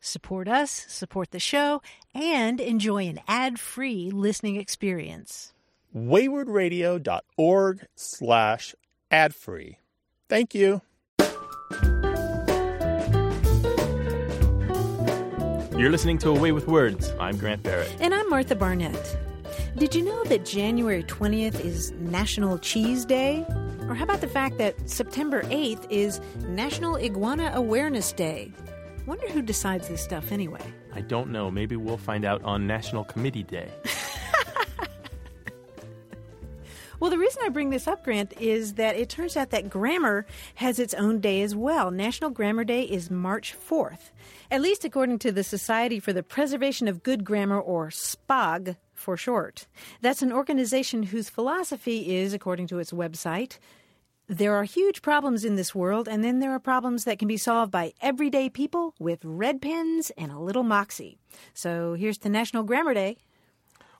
Support us, support the show, and enjoy an ad-free listening experience. waywardradio.org slash ad-free. Thank you. You're listening to A Way with Words. I'm Grant Barrett. And I'm Martha Barnette. Did you know that January 20th is National Cheese Day? Or how about the fact that September 8th is National Iguana Awareness Day? Wonder who decides this stuff anyway. I don't know. Maybe we'll find out on National Committee Day. Well, the reason I bring this up, Grant, is that it turns out that grammar has its own day as well. National Grammar Day is March 4th, at least according to the Society for the Preservation of Good Grammar, or SPOG for short. That's an organization whose philosophy is, according to its website, there are huge problems in this world, and then there are problems that can be solved by everyday people with red pens and a little moxie. So here's to National Grammar Day.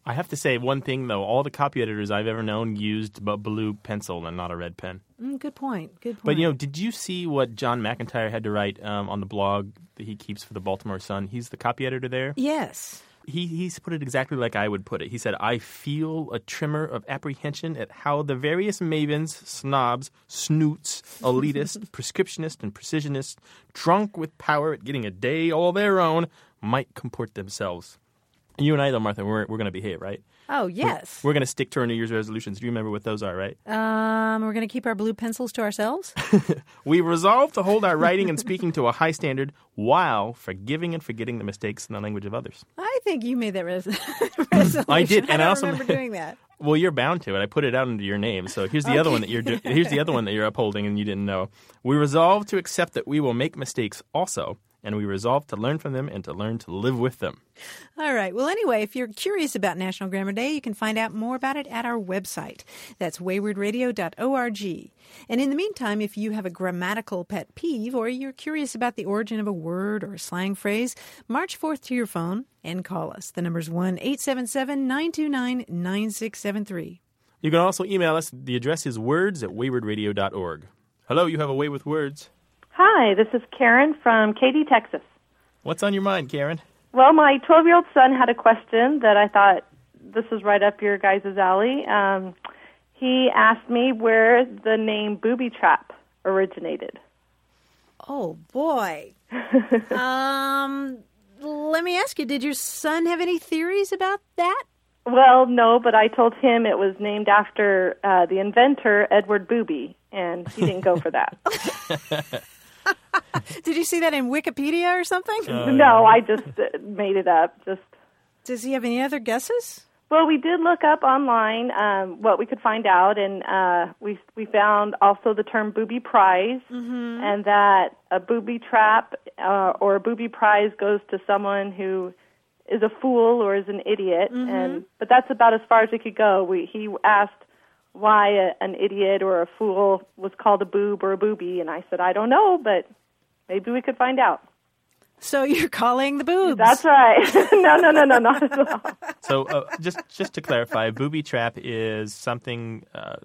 I have to say one thing though: all the copy editors I've ever known used a blue pencil and not a red pen. Mm, good point. Good point. But you know, did you see what John McIntyre had to write um, on the blog that he keeps for the Baltimore Sun? He's the copy editor there. yes. He he's put it exactly like I would put it. He said, "I feel a tremor of apprehension at how the various mavens, snobs, snoots, elitists, prescriptionists, and precisionists, drunk with power at getting a day all their own, might comport themselves." You and I, though, Martha, we're we're going to behave, right? Oh, yes. We're going to stick to our New Year's resolutions. Do you remember what those are, right? Um, we're going to keep our blue pencils to ourselves. We resolve to hold our writing and speaking to a high standard while forgiving and forgetting the mistakes in the language of others. I think you made that res- resolution. I did, and I don't also- remember doing that. Well, you're bound to it. I put it out under your name. So here's the other one that you're do- here's the other one that you're upholding and you didn't know. We resolve to accept that we will make mistakes also, and we resolve to learn from them and to learn to live with them. All right. Well, anyway, if you're curious about National Grammar Day, you can find out more about it at our website. That's waywardradio.org. And in the meantime, if you have a grammatical pet peeve or you're curious about the origin of a word or a slang phrase, march forth to your phone and call us. The number's 1 877 929 9673. You can also email us. The address is words at waywardradio.org. Hello, you have a way with words. Hi, this is Karen from Katy, Texas. What's on your mind, Karen? Well, my 12 year old son had a question that I thought this is right up your guys' alley. Um, he asked me where the name booby trap originated. Oh, boy. um, let me ask you did your son have any theories about that? Well, no, but I told him it was named after uh, the inventor, Edward Booby, and he didn't go for that. Did you see that in Wikipedia or something? no, I just uh, made it up. Just Does he have any other guesses? Well, we did look up online um, what we could find out, and uh, we we found also the term booby prize, and that a booby trap uh, or a booby prize goes to someone who is a fool or is an idiot, and but that's about as far as we could go. We he asked why a, an idiot or a fool was called a boob or a booby, and I said I don't know, but maybe we could find out. So you're calling the boobs. That's right. no, no, no, no, not at all. So uh, just just to clarify, a booby trap is something. Uh,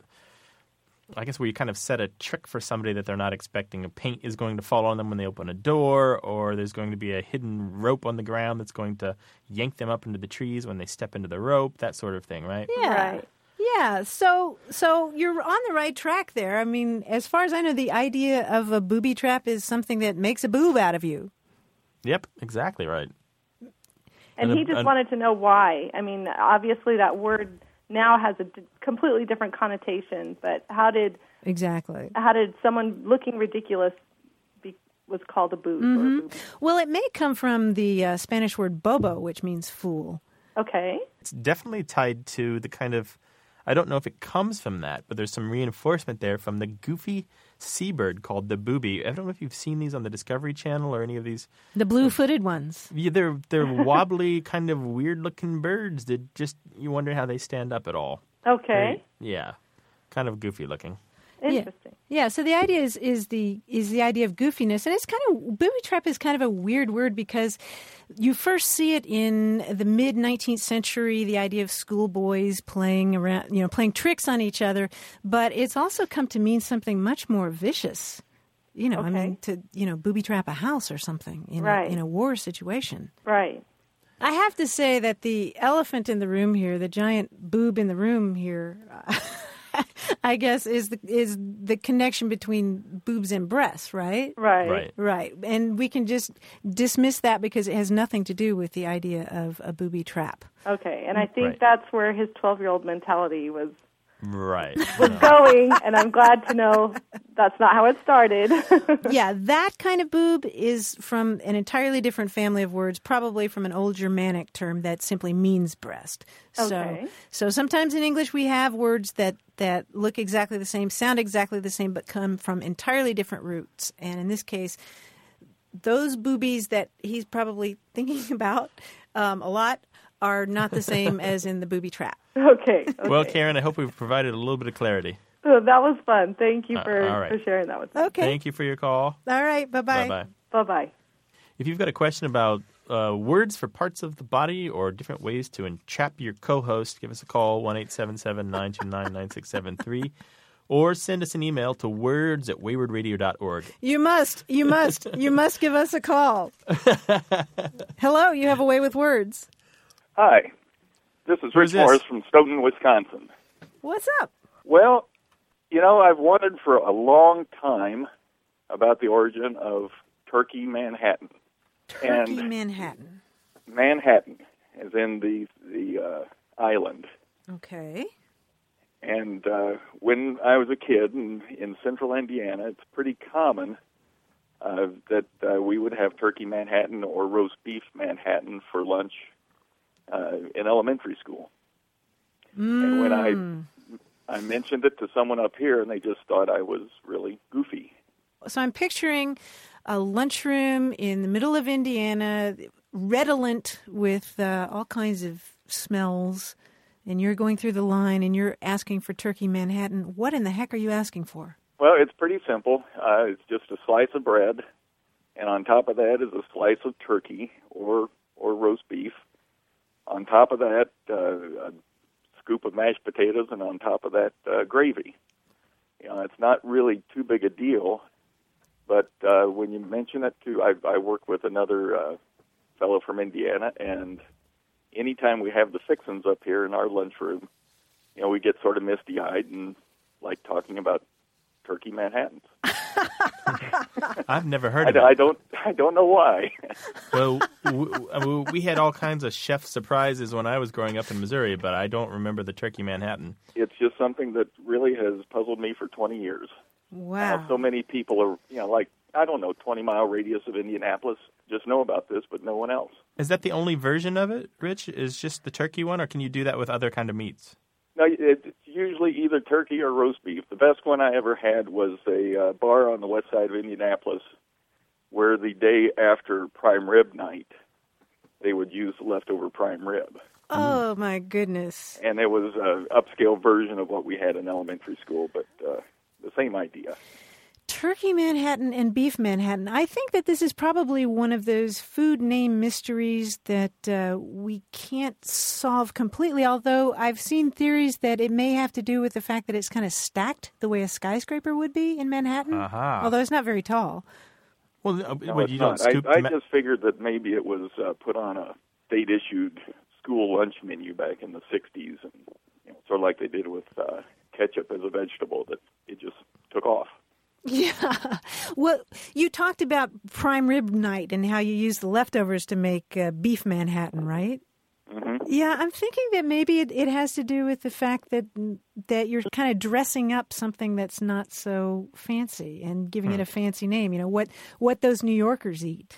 I guess where you kind of set a trick for somebody that they're not expecting. A paint is going to fall on them when they open a door, or there's going to be a hidden rope on the ground that's going to yank them up into the trees when they step into the rope. That sort of thing, right? Yeah. Right. Yeah, so so you're on the right track there. I mean, as far as I know, the idea of a booby trap is something that makes a boob out of you. Yep, exactly right. And And he a- just and- wanted to know why. I mean, obviously that word now has a d- completely different connotation. But how did Exactly. how did someone looking ridiculous be, was called a boob? Mm-hmm. booby? Well, it may come from the uh, Spanish word bobo, which means fool. Okay. It's definitely tied to the kind of. I don't know if it comes from that, but there's some reinforcement there from the goofy seabird called the booby. I don't know if you've seen these on the Discovery Channel or any of these. The blue-footed ones. Yeah, they're they're wobbly, kind of weird-looking birds that just you wonder how they stand up at all. Okay. Yeah, kind of goofy looking. Interesting. Yeah, so the idea is is the is the idea of goofiness, and it's kind of booby trap is kind of a weird word because you first see it in the mid nineteenth century. The idea of schoolboys playing around, you know, playing tricks on each other, but it's also come to mean something much more vicious. You know, I mean, to you know, booby trap a house or something in Right. a, in a war situation. Right. I have to say that the elephant in the room here, the giant boob in the room here, I guess is the is the connection between boobs and breasts, right? Right. Right. Right. And we can just dismiss that because it has nothing to do with the idea of a booby trap. Okay. And I think Right. that's where his 12 year old mentality was Right. was going, and I'm glad to know that's not how it started. yeah, that kind of boob is from an entirely different family of words, probably from an old Germanic term that simply means breast. Okay. So, so sometimes in English we have words that that look exactly the same, sound exactly the same, but come from entirely different roots. And in this case, those boobies that he's probably thinking about um, a lot are not the same as in the booby trap. okay. okay. Well, Karen, I hope we've provided a little bit of clarity. So that was fun. Thank you Uh, for, for sharing that with us. Okay. Thank you for your call. All right. Bye Bye bye. bye. Bye bye. If you've got a question about uh, words for parts of the body or different ways to entrap your co-host, give us a call one eight seven seven nine two nine nine six seven three, or send us an email to words at waywardradio.org. You must. You must. you must give us a call. Hello. You have a way with words. Hi, this is Who's Rich this? Morris from Stoughton, Wisconsin. What's up? Well, you know, I've wondered for a long time about the origin of Turkey Manhattan. Turkey And- Manhattan. Manhattan, as in the the uh, island. Okay. And uh, when I was a kid in, in central Indiana, it's pretty common uh, that uh, we would have turkey Manhattan or roast beef Manhattan for lunch uh, in elementary school. And when I I mentioned it to someone up here, and they just thought I was really goofy. So I'm picturing a lunchroom in the middle of Indiana, redolent with uh, all kinds of smells, and you're going through the line and you're asking for turkey Manhattan. What in the heck are you asking for? Well, it's pretty simple. Uh, it's just a slice of bread, and on top of that is a slice of turkey or or roast beef. On top of that, uh, a scoop of mashed potatoes, and on top of that, uh, gravy. You know, it's not really too big a deal, but uh, when you mention it to, I, I work with another uh, fellow from Indiana, and anytime we have the fixins up here in our lunchroom, you know, we get sort of misty-eyed and like talking about turkey Manhattans. I've never heard I, of it. I don't, I don't know why. Well, w- w- I mean, we had all kinds of chef surprises when I was growing up in Missouri, but I don't remember the turkey Manhattan. it's just something that really has puzzled me for 20 years. Wow. How so many people are, you know, like I don't know, 20 mile radius of Indianapolis just know about this, but no one else. Is that the only version of it, Rich? Is just the turkey one, or can you do that with other kind of meats? No, it's usually either turkey or roast beef. The best one I ever had was a uh, bar on the west side of Indianapolis, where the day after prime rib night, they would use leftover prime rib, oh my goodness. and it was an upscale version of what we had in elementary school, but uh, the same idea. Turkey Manhattan and beef Manhattan. I think that this is probably one of those food name mysteries that uh, we can't solve completely. Although I've seen theories that it may have to do with the fact that it's kind of stacked the way a skyscraper would be in Manhattan. Aha. Although it's not very tall. Well, uh, No, you don't not. scoop I, I ma- just figured that maybe it was uh, put on a state-issued school lunch menu back in the '60s, and you know, sort of like they did with uh, ketchup as a vegetable, that it just took off. Yeah. Well, you talked about prime rib night and how you use the leftovers to make uh, beef Manhattan, right? hmm Yeah, I'm thinking that maybe it, it has to do with the fact that that you're kind of dressing up something that's not so fancy and giving it a fancy name. You know what what those New Yorkers eat.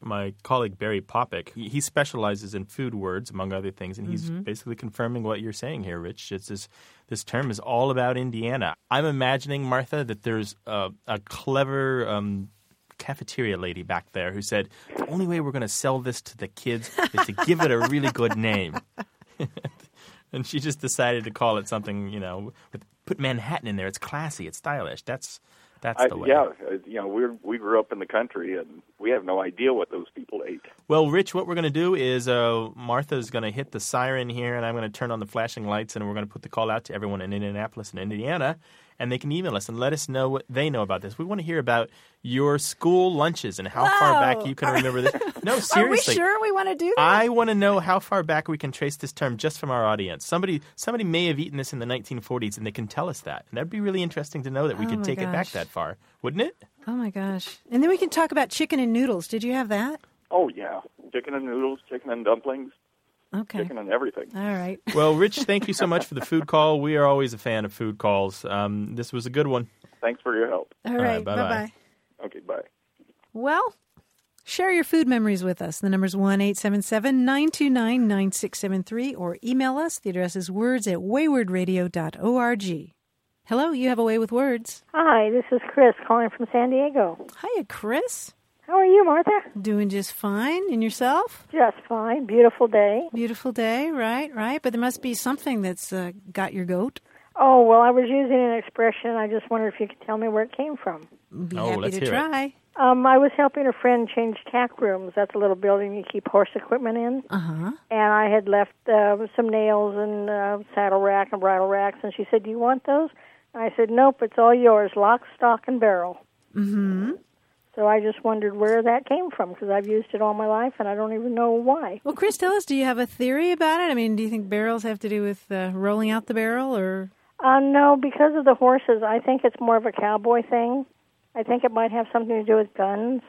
My colleague Barry Popik, he specializes in food words, among other things, and he's basically confirming what you're saying here, Rich. It's this, this term is all about Indiana. I'm imagining, Martha, that there's a, a clever um, cafeteria lady back there who said, the only way we're going to sell this to the kids is to give it a really good name. and she just decided to call it something, you know, with, put Manhattan in there. It's classy, it's stylish. That's, that's I, the way. yeah, uh, you know, we we grew up in the country, and we have no idea what those people ate. Well, Rich, what we're going to do is uh, Martha's going to hit the siren here, and I'm going to turn on the flashing lights, and we're going to put the call out to everyone in Indianapolis and Indiana, and they can email us and let us know what they know about this. We want to hear about your school lunches and how far back you can remember this. No, Are we seriously. sure we want to do that? I want to know how far back we can trace this term just from our audience. Somebody, somebody may have eaten this in the 1940s, and they can tell us that. And that'd be really interesting to know that we Oh could my take it back that far, wouldn't it? oh my gosh! And then we can talk about chicken and noodles. Did you have that? Oh yeah, chicken and noodles, chicken and dumplings, Okay. chicken and everything. All right. Well, Rich, thank you so much for the food call. We are always a fan of food calls. Um, this was a good one. Thanks for your help. All right, right. bye-bye. Bye bye. Okay, bye. Well, share your food memories with us. The number's 1 877 929 9673 or email us. The address is words at waywardradio.org. Hello, you have a way with words. Hi, this is Chris calling from San Diego. Hiya, Chris. How are you, Martha? Doing just fine. And yourself? Just fine. Beautiful day. Beautiful day, right? Right. But there must be something that's uh, got your goat. Oh, well, I was using an expression. I just wondered if you could tell me where it came from. Be Oh, happy let's to hear it. Um, I was helping a friend change tack rooms. That's a little building you keep horse equipment in. Uh huh. And I had left uh, some nails and uh, saddle rack and bridle racks. And she said, Do you want those? And I said, Nope, it's all yours, lock, stock, and barrel. Mm-hmm. So I just wondered where that came from because I've used it all my life and I don't even know why. Well, Chris, tell us, do you have a theory about it? I mean, do you think barrels have to do with uh, rolling out the barrel or. Uh, no, because of the horses, I think it's more of a cowboy thing. I think it might have something to do with guns.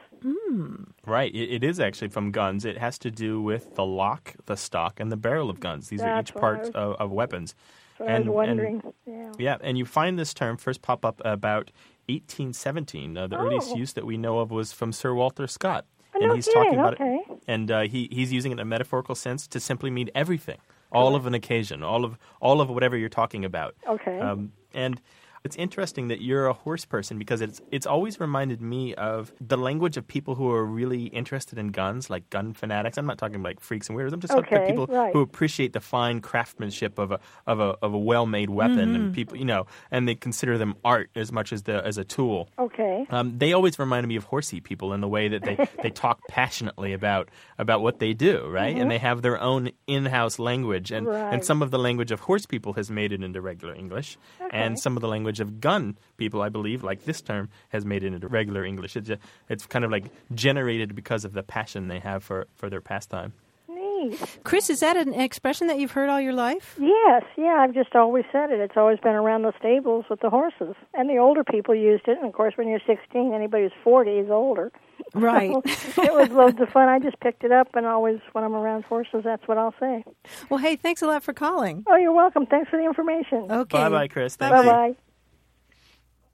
Right. It, it is actually from guns. It has to do with the lock, the stock, and the barrel of guns. These are each what parts was- of, of weapons. So I was wondering. yeah. Yeah, and you find this term first pop up about 1817. Uh, the earliest Oh. use that we know of was from Sir Walter Scott. Oh, and no he's kidding, talking about okay. it. And uh, he, he's using it in a metaphorical sense to simply mean everything, all of an occasion, all of all of whatever you're talking about. Okay. Um, and it's interesting that you're a horse person because it's it's always reminded me of the language of people who are really interested in guns, like gun fanatics. I'm not talking like freaks and weirdos. I'm just talking about people right. who appreciate the fine craftsmanship of a of a of a well-made weapon, Mm-hmm. and people, you know, and they consider them art as much as the as a tool. okay. Um, they always reminded me of horsey people in the way that they, they talk passionately about about what they do, right? And they have their own in-house language, and, and Mm-hmm. Some of the language of horse people has made it into regular English, and some of the language of gun people, I believe, like this term, has made it into regular English. It's just, it's kind of like generated because of the passion they have for, for their pastime. Neat. Chris, is that an expression that you've heard all your life? Yes, yeah, I've just always said it. It's always been around the stables with the horses. And the older people used it. And of course, when you're 16, anybody who's 40 is older. Right. So it was loads of fun. I just picked it up, and always when I'm around horses, that's what I'll say. well, hey, thanks a lot for calling. Oh, you're welcome. Thanks for the information. Okay. Bye bye, Chris. Bye you. bye.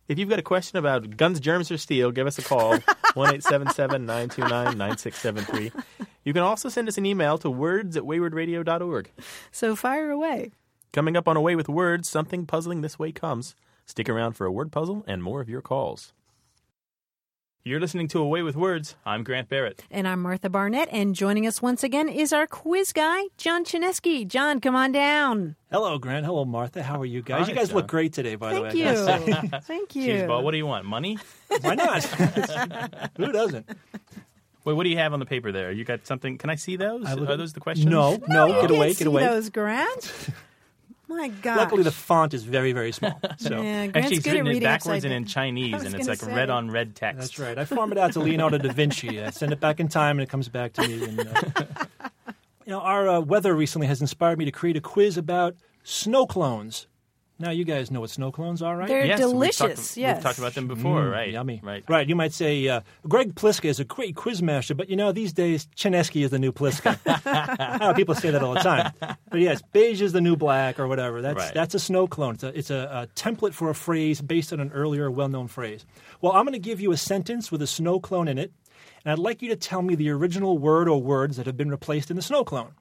If you've got a question about guns, germs, or steel, give us a call, 1 929 9673. You can also send us an email to words at waywardradio.org. So fire away. Coming up on A Way with Words, something puzzling this way comes. Stick around for a word puzzle and more of your calls. You're listening to A Way with Words. I'm Grant Barrett. And I'm Martha Barnette, and joining us once again is our quiz guy, John Chaneski. John, come on down. Hello, Grant. Hello, Martha. How are you guys? Hi, you guys John. look great today, by Thank the way. Thank you. I gotta. Thank you. Cheeseball, what do you want? Money? Why not? Who doesn't? Wait, what do you have on the paper there? You got something? Can I see those? I look- Are those the questions? No, no. you get can't away, get away. those, Grant. My God. Luckily, the font is very, very small. So yeah, Grant's Actually, it's written in backwards and in. Chinese, and it's like say. red on red text. that's right. I farm it out to Leonardo da Vinci. I send it back in time, and it comes back to me. And, uh, you know, our uh, weather recently has inspired me to create a quiz about snow clones. Now you guys know what snow cones are, right? They're yes, we've delicious. talked, yes. we've talked about them before, Mm, right? Yummy. Right. Right. You might say, uh, Greg Pliska is a great quizmaster, but you know, these days, Chaneski is the new Pliska. People say that all the time. But yes, beige is the new black or whatever. That's, Right. that's a snow clone. It's, a, it's a, a template for a phrase based on an earlier well known phrase. Well, I'm going to give you a sentence with a snow clone in it, and I'd like you to tell me the original word or words that have been replaced in the snow clone.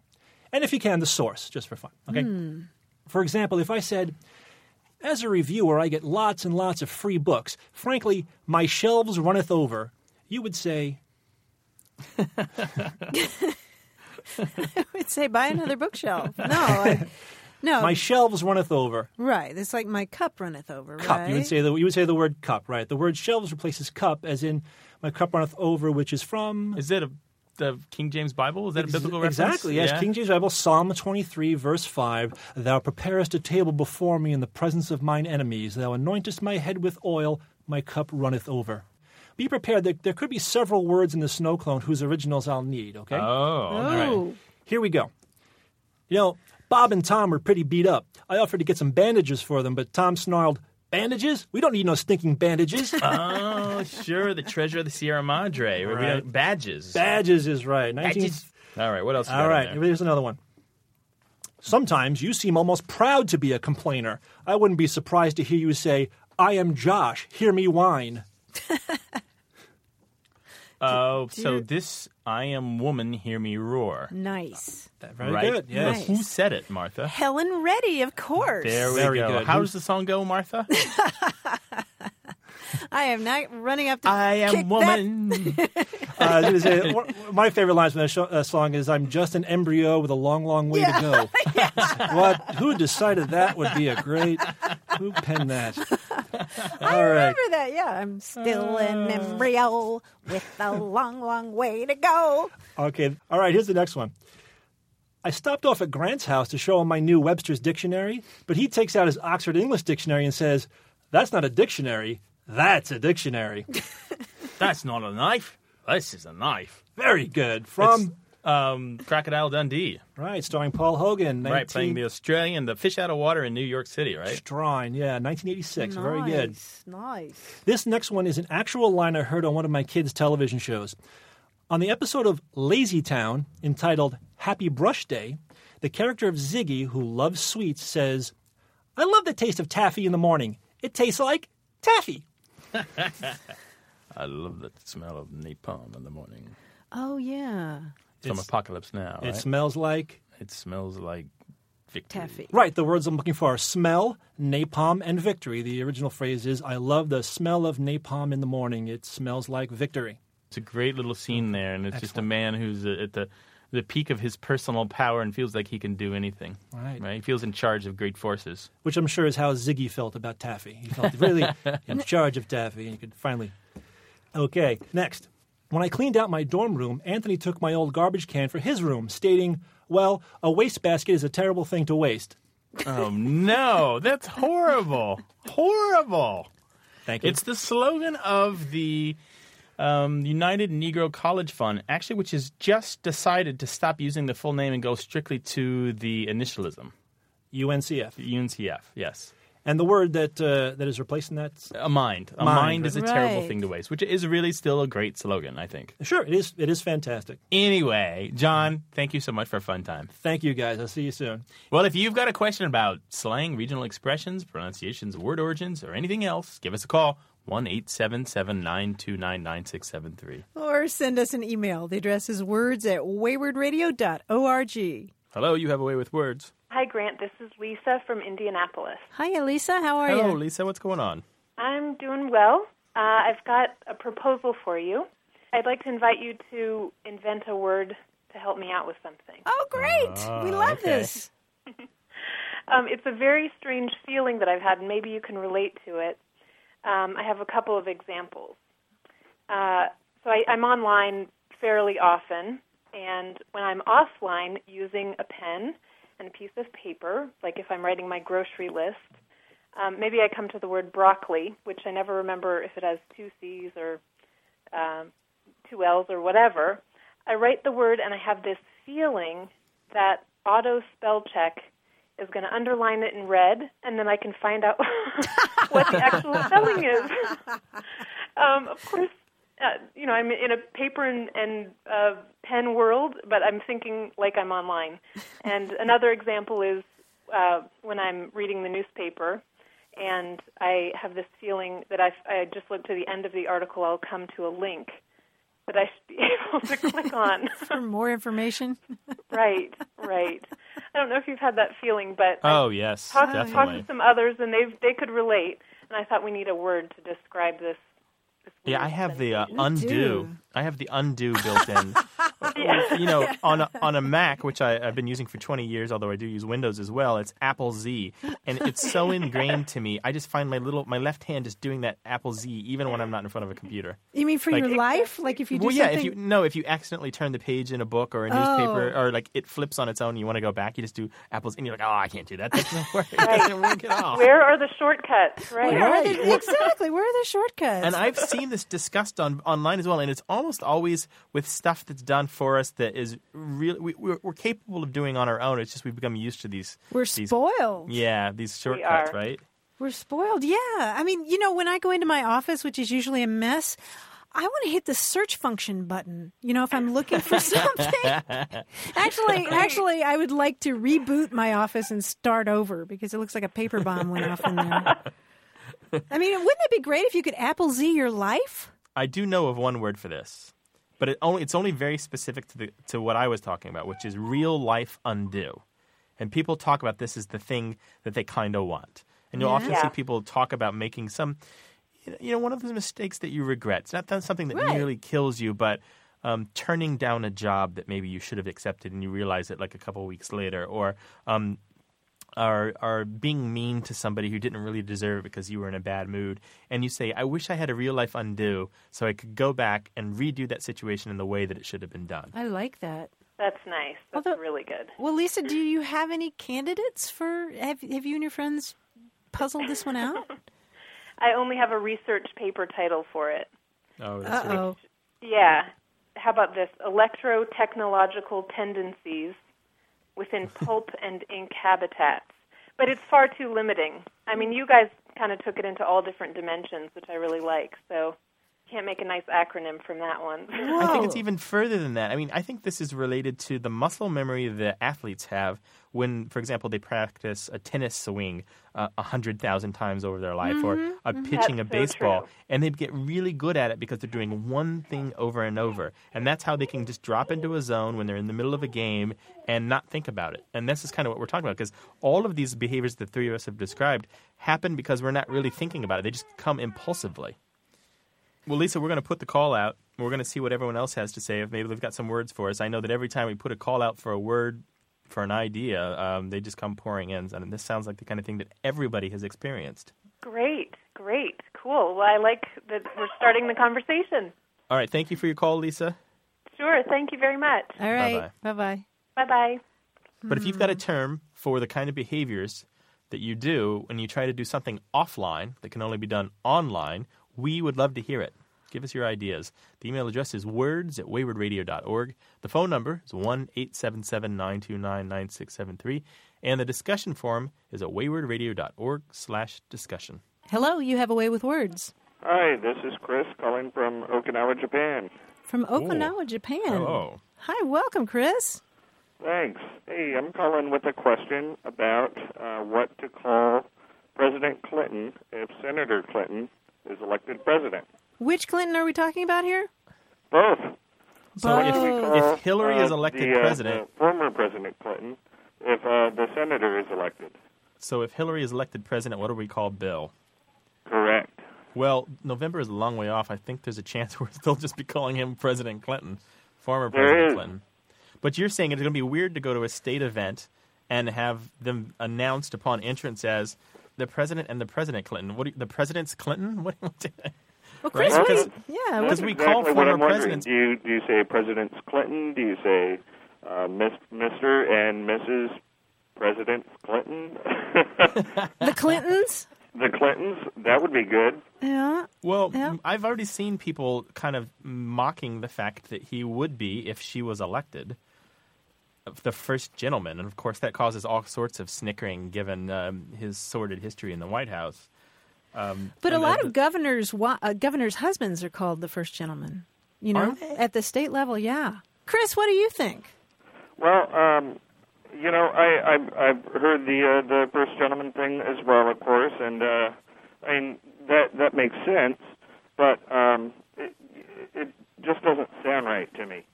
And if you can, the source, just for fun. Okay? For example, if I said, as a reviewer, I get lots and lots of free books. Frankly, my shelves runneth over. You would say, I would say buy another bookshelf. No, I, no. my shelves runneth over. right. It's like my cup runneth over. Cup. Right? You would say the you would say the word cup, right? The word shelves replaces cup, as in my cup runneth over, which is from Is it a the King James Bible? Is that a biblical reference? Exactly, yes. Yeah? King James Bible, Psalm 23, verse 5. Thou preparest a table before me in the presence of mine enemies. Thou anointest my head with oil, my cup runneth over. Be prepared. There, there could be several words in the snow clone whose originals I'll need, okay? Oh, okay. Oh. Here we go. You know, Bob and Tom were pretty beat up. I offered to get some bandages for them, but Tom snarled, Bandages? We don't need no stinking bandages. oh, sure. The treasure of the Sierra Madre. Right. don't- Badges. Badges is right. 19... Badges. All right. What else? you All got right, in there? here's another one. Sometimes you seem almost proud to be a complainer. I wouldn't be surprised to hear you say, I am Josh, hear me whine. Oh, so this I am woman, hear me roar. Nice. Very right? good, yes. Nice. Who said it, Martha? Helen Reddy, of course. There we Very go. good. How does the song go, Martha? I am not running up to I am woman. Uh, I was gonna say, my favorite lines from that show, uh, song is, I'm just an embryo with a long, long way to go. what? Who decided that would be a great... Who penned that? I All right. remember that. Yeah, I'm still an embryo with a long, long way to go. Okay. All right. Here's the next one. I stopped off at Grant's house to show him my new Webster's dictionary, but he takes out his Oxford English dictionary and says, "That's not a dictionary. That's a dictionary." That's not a knife. This is a knife. Very good. From Um, Crocodile Dundee. right, starring Paul Hogan, 19... Right, playing the Australian, the fish out of water in New York City, right? Strine, yeah, 1986. Very good. Nice, Nice. This next one is an actual line I heard on one of my kids' television shows. On the episode of Lazy Town, entitled Happy Brush Day, the character of Ziggy, who loves sweets, says, I love the taste of taffy in the morning. It tastes like taffy. I love the smell of napalm in the morning. Oh yeah, From It's- Apocalypse Now, It right? smells like. It smells like victory. taffy. Right, the words I'm looking for are smell, napalm, and victory. The original phrase is, I love the smell of napalm in the morning. It smells like victory. It's a great little scene there, and it's just a man who's uh, at the the peak of his personal power and feels like he can do anything. Right. Right. He feels in charge of great forces. which I'm sure is how Ziggy felt about Taffy. He felt really in charge of Taffy, and he could finally. Okay, next. When I cleaned out my dorm room, Anthony took my old garbage can for his room, stating, Well, a wastebasket is a terrible thing to waste. Oh no, that's horrible! horrible. Thank you. It's the slogan of the um, United Negro College Fund, actually, which has just decided to stop using the full name and go strictly to the initialism. UNCF. UNCF, yes. And the word that uh, that is replacing that. A mind. A Mind, mind, is a terrible thing to waste, which is really still a great slogan, I think. Sure, it is. It is fantastic. Anyway, John, thank you so much for a fun time. Thank you, guys. I'll see you soon. Well, if you've got a question about slang, regional expressions, pronunciations, word origins, or anything else, give us a call. 1 877 929 9673. Or send us an email. The address is words at waywardradio.org. Hello, you have a way with words. Hi, Grant. This is Lisa from Indianapolis. Hi, Elisa. How are Hello, you? Hello, Lisa. What's going on? I'm doing well. Uh, I've got a proposal for you. I'd like to invite you to invent a word to help me out with something. Oh, great. we love okay. this. Um, it's a very strange feeling that I've had, and maybe you can relate to it. Um, I have a couple of examples. Uh, so I, I'm online fairly often, and when I'm offline using a pen and a piece of paper, like if I'm writing my grocery list, um, maybe I come to the word broccoli, which I never remember if it has two C's or um, two L's or whatever. I write the word, and I have this feeling that auto spell check is going to underline it in red, and then I can find out what the actual spelling is. um, of course, uh, you know, I'm in a paper and, and uh, pen world, but I'm thinking like I'm online. And another example is uh, when I'm reading the newspaper, and I have this feeling that I, I just look to the end of the article, I'll come to a link that I should be able to click on. For more information. right, right. I don't know if you've had that feeling, but Oh yes, I talked, talked definitely. to some others, and they they could relate. And I thought we need a word to describe this. This Yeah, I have the uh, undo. do. I have the undo built in. you know, on a, on a Mac, which I, I've been using for 20 years, although I do use Windows as well. It's Apple Z, and it's so ingrained to me. I just find my little my left hand just doing that Apple Z, even when I'm not in front of a computer. You mean for Like- your life? Like if you do well, yeah. something? If you no, if you accidentally turn the page in a book or a newspaper, or like it flips on its own, and you want to go back, you just do Apple's, and you're like, oh, I can't do that. That doesn't work. It doesn't work at all. Where are the shortcuts? Right. Where are Right. the, exactly. Where are the shortcuts? And I've seen this discussed on online as well, and it's almost always with stuff that's done for us that is really we, we're, we're capable of doing on our own. It's just we've become used to these. We're these, spoiled. Yeah, these shortcuts, are. right? We're spoiled. Yeah. I mean, you know, when I go into my office, which is usually a mess, I want to hit the search function button. You know, if I'm looking for something. actually, actually, I would like to reboot my office and start over because it looks like a paper bomb went off in there. I mean, wouldn't it be great if you could Apple Z your life? I do know of one word for this, but it only it's only very specific to the to what I was talking about, which is real life undo. And people talk about this as the thing that they kind of want. And you'll Yeah. often Yeah. see people talk about making some, you know, one of those mistakes that you regret. It's not that's something that Right. nearly kills you, but um, turning down a job that maybe you should have accepted and you realize it like a couple weeks later, or um, are are being mean to somebody who didn't really deserve it because you were in a bad mood, and you say, "I wish I had a real life undo so I could go back and redo that situation in the way that it should have been done." I like that. That's nice. That's Although- really good. Well, Lisa, do you have any candidates for? Have Have you and your friends puzzled this one out? I only have a research paper title for it. Oh, that's right. oh. Yeah. How about this? Electro-technological tendencies within pulp and ink habitats. But it's far too limiting. I mean, you guys kind of took it into all different dimensions, which I really like. So can't make a nice acronym from that one. I think it's even further than that. I mean, I think this is related to the muscle memory that athletes have when, for example, they practice a tennis swing uh, a hundred thousand times over their life, or uh, pitching a That's so baseball, true. and they get really good at it because they're doing one thing over and over, and that's how they can just drop into a zone when they're in the middle of a game and not think about it. And this is kind of what we're talking about because all of these behaviors the three of us have described happen because we're not really thinking about it; they just come impulsively. Well, Lisa, we're going to put the call out. We're going to see what everyone else has to say. If maybe they've got some words for us. I know that every time we put a call out for a word, for an idea, um, they just come pouring in. And this sounds like the kind of thing that everybody has experienced. great, great, cool. Well, I like that we're starting the conversation. All right. Thank you for your call, Lisa. Sure. Thank you very much. All right. Bye bye. Bye bye. But if you've got a term for the kind of behaviors that you do when you try to do something offline that can only be done online, we would love to hear it. Give us your ideas. The email address is words at waywardradio.org. The phone number is 1 877 929 9673. And the discussion forum is at waywardradio.org slash discussion. Hello, you have a way with words Hi, this is Chris calling from Okinawa, Japan. from Okinawa, Japan. Hello. Hi, welcome, Chris. Thanks. Hey, I'm calling with a question about uh, what to call President Clinton if Senator Clinton is elected president. Which Clinton are we talking about here? Both. So if, Both. if Hillary uh, is elected the, uh, president, the former President Clinton, if uh, the senator is elected. so if Hillary is elected president, what do we call Bill? Correct. Well, November is a long way off. I think there's a chance we'll still just be calling him President Clinton, former There President is. Clinton. But you're saying it's going to be weird to go to a state event and have them announced upon entrance as the president and the President Clinton. What you, the president's Clinton? What? what Well, Chris, Right, because- yeah, because we exactly call what former I'm wondering. presidents- Do you, do you say President Clinton? Do you say uh, Miss, Mr. and Mrs. President Clinton? the Clintons. the Clintons? That would be good. Yeah. well, Yeah. m- I've already seen people kind of mocking the fact that he would be if she was elected. the first gentleman, and of course that causes all sorts of snickering given um, his sordid history in the White House. Um, But a lot uh, of governors, uh, governors' husbands are called the first gentleman. You know, at the state level, yeah. Chris, what do you think? Well, um, you know, I, I've, I've heard the uh, the first gentleman thing as well, of course, and uh, I mean that that makes sense, but um, it, it just doesn't sound right to me.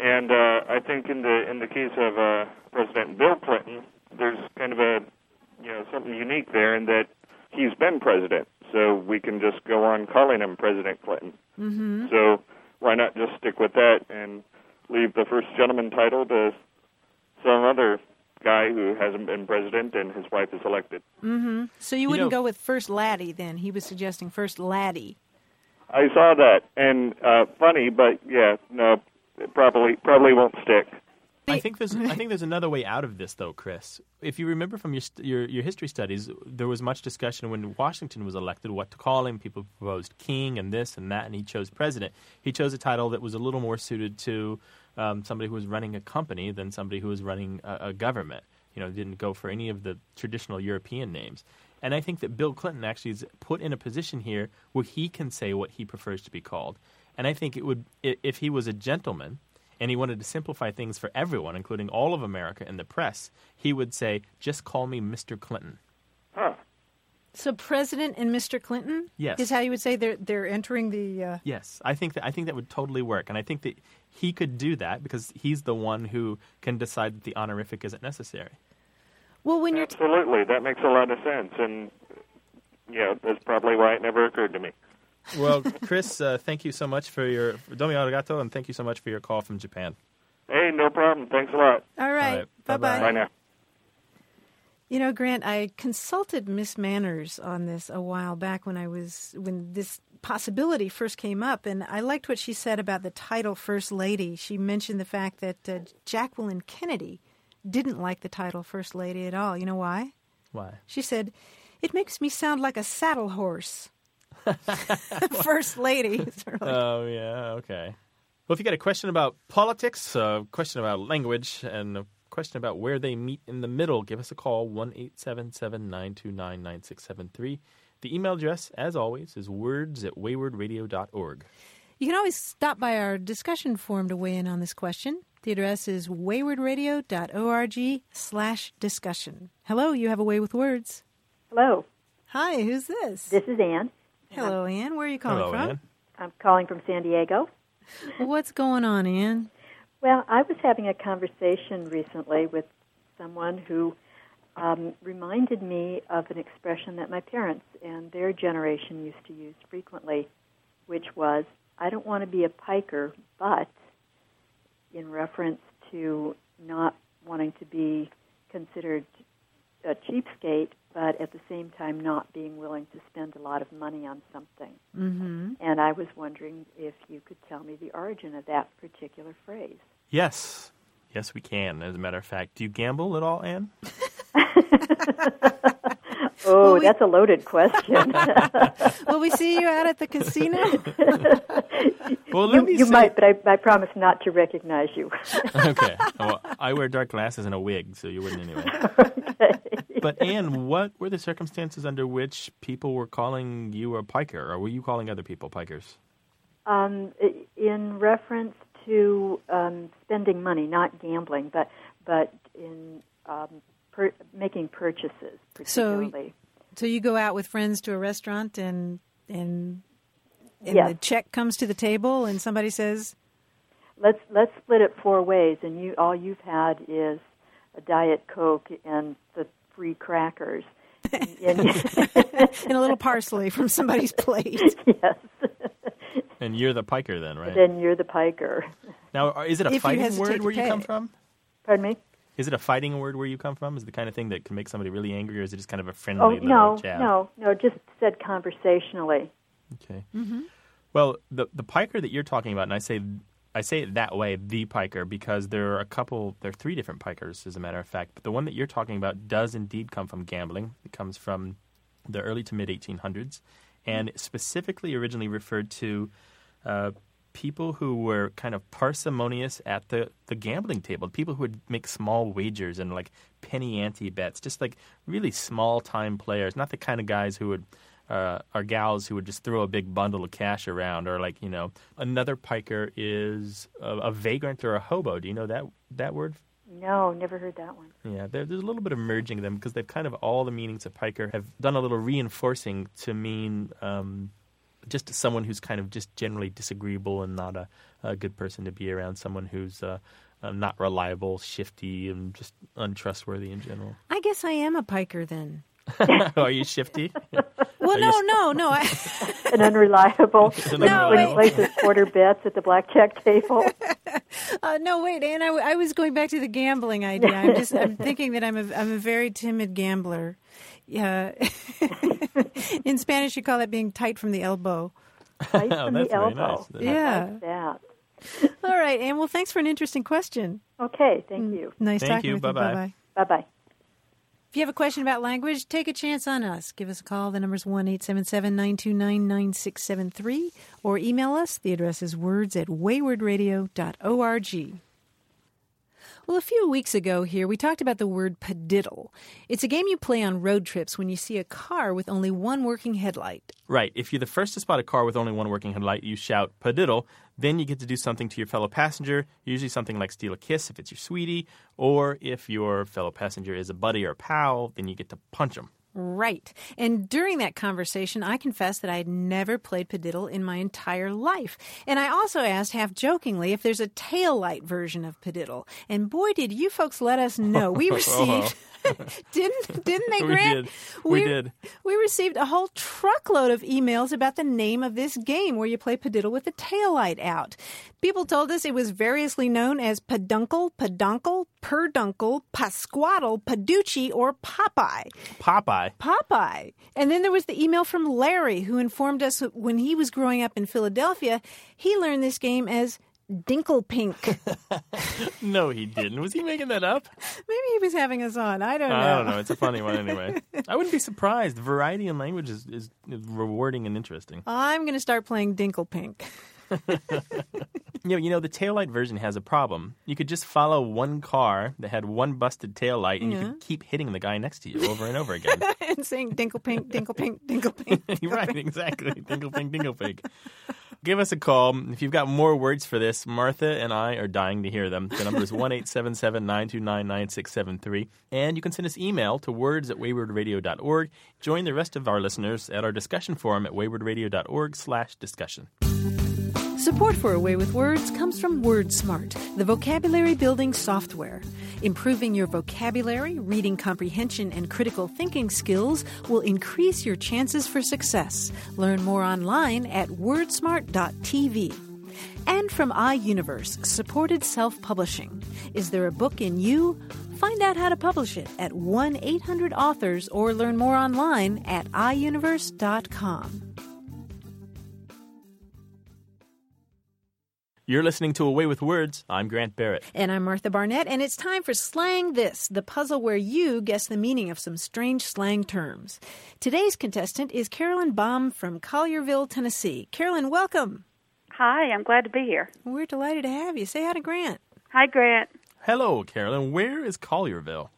And uh, I think in the in the case of uh, President Bill Clinton, there's kind of a you know something unique there in that he's been president, so we can just go on calling him President Clinton. Mm-hmm. So why not just stick with that and leave the first gentleman title to some other guy who hasn't been president and his wife is elected? Mm-hmm. So you You wouldn't know- go with first laddie then? He was suggesting first laddie. I saw that, and uh, funny, but yeah, no, it probably probably won't stick. I think there's I think there's another way out of this though, Chris. If you remember from your your, your history studies, there was much discussion when Washington was elected what to call him. People proposed king and this and that, and he chose president. He chose a title that was a little more suited to um, somebody who was running a company than somebody who was running a, a government. You know, didn't go for any of the traditional European names. And I think that Bill Clinton actually is put in a position here where he can say what he prefers to be called. And I think it would if he was a gentleman and he wanted to simplify things for everyone, including all of America and the press, he would say, "Just call me Mr. Clinton." Huh. So President and Mr. Clinton Yes. is how you would say they're they're entering the. Uh, Yes, I think that I think that would totally work, and I think that he could do that because he's the one who can decide that the honorific isn't necessary. well, when you're t- Absolutely, that makes a lot of sense, and yeah, that's probably why it never occurred to me. Well, Chris, uh, thank you so much for your domi arigato, and thank you so much for your call from Japan. Hey, no problem. Thanks a lot. all right, right, bye bye-bye. bye. Bye now. You know, Grant, I consulted Miss Manners on this a while back when I was when this possibility first came up, and I liked what she said about the title First Lady. She mentioned the fact that uh, Jacqueline Kennedy didn't like the title First Lady at all. You know why? Why? She said, "It makes me sound like a saddle horse." First Lady. Like- Oh yeah, okay. Well, if you got a question about politics, a question about language, and a question about where they meet in the middle, give us a call one eight seven seven nine two nine nine six seven three. The email address, as always, is words at waywardradio.org. You can always stop by our discussion forum to weigh in on this question. The address is waywardradio.org slash discussion. Hello, you have a way with words. Hello, Hi, who's this? this is Ann. Hello, Ann. Where are you calling Hello, from? Ann. I'm calling from San Diego. What's going on, Ann? Well, I was having a conversation recently with someone who um, reminded me of an expression that my parents and their generation used to use frequently, which was, I don't want to be a piker, but in reference to not wanting to be considered a cheapskate, but at the same time not being willing to spend a lot of money on something. Mm-hmm. And I was wondering if you could tell me the origin of that particular phrase. Yes. Yes, we can. As a matter of fact, do you gamble at all, Anne? Oh, we- that's a loaded question. Will we see you out at the casino? Well, let you me you say- might, but I, I promise not to recognize you. okay. Well, I wear dark glasses and a wig, so you wouldn't anyway. okay. But Anne, what were the circumstances under which people were calling you a piker, or were you calling other people pikers? um, in reference to um, spending money, not gambling, but but in um, per- making purchases, So- particularly. so you go out with friends to a restaurant and and and Yes. the check comes to the table and somebody says, let's let's split it four ways, and you all you've had is a diet coke and the free crackers. And, and- and a little parsley from somebody's plate. yes, And you're the piker then, right? then you're the piker. Now, is it a If fighting word to where you come from? Pardon me. Is it a fighting word where you come from? Is it the kind of thing that can make somebody really angry, or is it just kind of a friendly Oh little no, jab? no, no! Just said conversationally. Okay. Mm-hmm. Well, the the piker that you're talking about, and I say I say it that way, the piker, because there are a couple, there are three different pikers, as a matter of fact. But the one that you're talking about does indeed come from gambling. It comes from the early to mid 1800s, and it specifically originally referred to uh, people who were kind of parsimonious at the, the gambling table, people who would make small wagers and like penny ante bets, just like really small time players, not the kind of guys who would uh, are gals who would just throw a big bundle of cash around, or like you know, another piker is a, a vagrant or a hobo. Do you know that that word? No, never heard that one. Yeah, there, there's a little bit of merging them because they've kind of all the meanings of piker have done a little reinforcing to mean um, just someone who's kind of just generally disagreeable and not a, a good person to be around. Someone who's uh, uh, not reliable, shifty, and just untrustworthy in general. I guess I am a piker then. Are you shifty? Well, Are no, you- no, no. I, An unreliable. An No, when he unreliable- plays his quarter bets at the blackjack table. uh, no, wait, and I, w- I was going back to the gambling idea. I'm just I'm thinking that I'm a I'm a very timid gambler. Yeah, in Spanish you call that being tight from the elbow. Right Oh, from that's the very elbow. nice. Yeah. Like. All right, and well, thanks for an interesting question. Okay, thank mm. you. Nice Thank talking you. with Bye-bye. you. Bye-bye. Bye bye. If you have a question about language, take a chance on us. Give us a call. The number's 1 877 929 9673 or email us. The address is words at waywordradio.org. Well, a few weeks ago here, we talked about the word padiddle. It's a game you play on road trips when you see a car with only one working headlight. Right. If you're the first to spot a car with only one working headlight, you shout padiddle. Then you get to do something to your fellow passenger, usually something like steal a kiss if it's your sweetie, or if your fellow passenger is a buddy or a pal, then you get to punch them. Right. And during that conversation, I confessed that I had never played Padiddle in my entire life. And I also asked, half jokingly, if there's a tail light version of Padiddle. And boy, did you folks let us know. We uh-huh. received. didn't didn't they, We Grant? did. We did. We received a whole truckload of emails about the name of this game where you play Padiddle with the tail light out. People told us it was variously known as Peduncle, Peduncle, Perduncle, Pasquaddle, Paducci, or Popeye. Popeye. Popeye. And then there was the email from Larry, who informed us when he was growing up in Philadelphia, he learned this game as Dinklepink. No, he didn't. Was he making that up? Maybe he was having us on. I don't know. I don't know. It's a funny one anyway. I wouldn't be surprised. Variety in language is, is, is rewarding and interesting. I'm going to start playing Dinklepink. You know, you know, the taillight version has a problem. You could just follow one car that had one busted taillight, and you could keep hitting the guy next to you over and over again. and saying Dinklepink, Dinklepink, Dinklepink. right, exactly. Dinkle pink, dinkle pink. Give us a call. If you've got more words for this, Martha and I are dying to hear them. The number is 1 929 9673. And you can send us email to words at waywordradio.org. Join the rest of our listeners at our discussion forum at waywordradio.org slash discussion. Support for A Way with Words comes from WordSmart, the vocabulary building software. Improving your vocabulary, reading comprehension, and critical thinking skills will increase your chances for success. Learn more online at wordsmart.tv. And from iUniverse, supported self publishing. Is there a book in you? Find out how to publish it at 1 800 authors or learn more online at iUniverse.com. You're listening to A Way with Words. I'm Grant Barrett. And I'm Martha Barnette, and it's time for Slang This, the puzzle where you guess the meaning of some strange slang terms. Today's contestant is Carolyn Baum from Collierville, Tennessee. Carolyn, welcome. Hi, I'm glad to be here. We're delighted to have you. Say hi to Grant. Hi, Grant. Hello, Carolyn. Where is Collierville?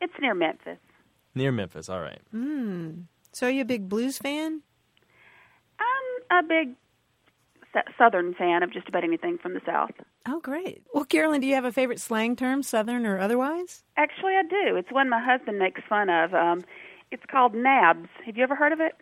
It's near Memphis. Near Memphis. All right. Hmm. So, are you a big blues fan? I'm a big s- Southern fan of just about anything from the South. Oh, great. Well, Carolyn, do you have a favorite slang term, Southern or otherwise? Actually, I do. It's one my husband makes fun of. Um, it's called nabs. Have you ever heard of it?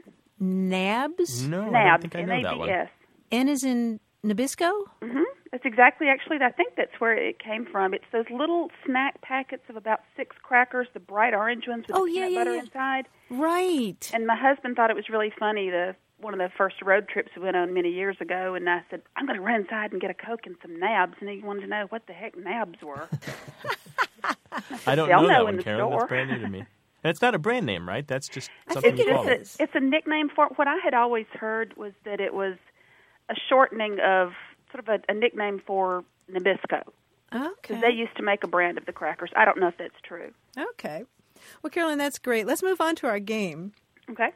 Nabs? No, I don't nabs. think I know that one. N-A-B-S. N is in Nabisco? Mm-hmm. That's exactly, actually, I think that's where it came from. It's those little snack packets of about six crackers, the bright orange ones with Oh, the yeah, peanut yeah, butter yeah. inside. Right. And my husband thought it was really funny. The one of the first road trips we went on many years ago, and I said, "I'm going to run inside and get a coke and some nabs." And he wanted to know what the heck nabs were. I don't know, know that in one, the Carolyn. That's brand new to me. And it's not a brand name, right? That's just I something think you it call It's a nickname for what I had always heard was that it was a shortening of sort of a, a nickname for Nabisco Okay. because they used to make a brand of the crackers. I don't know if that's true. Okay. Well, Carolyn, that's great. Let's move on to our game. Okay.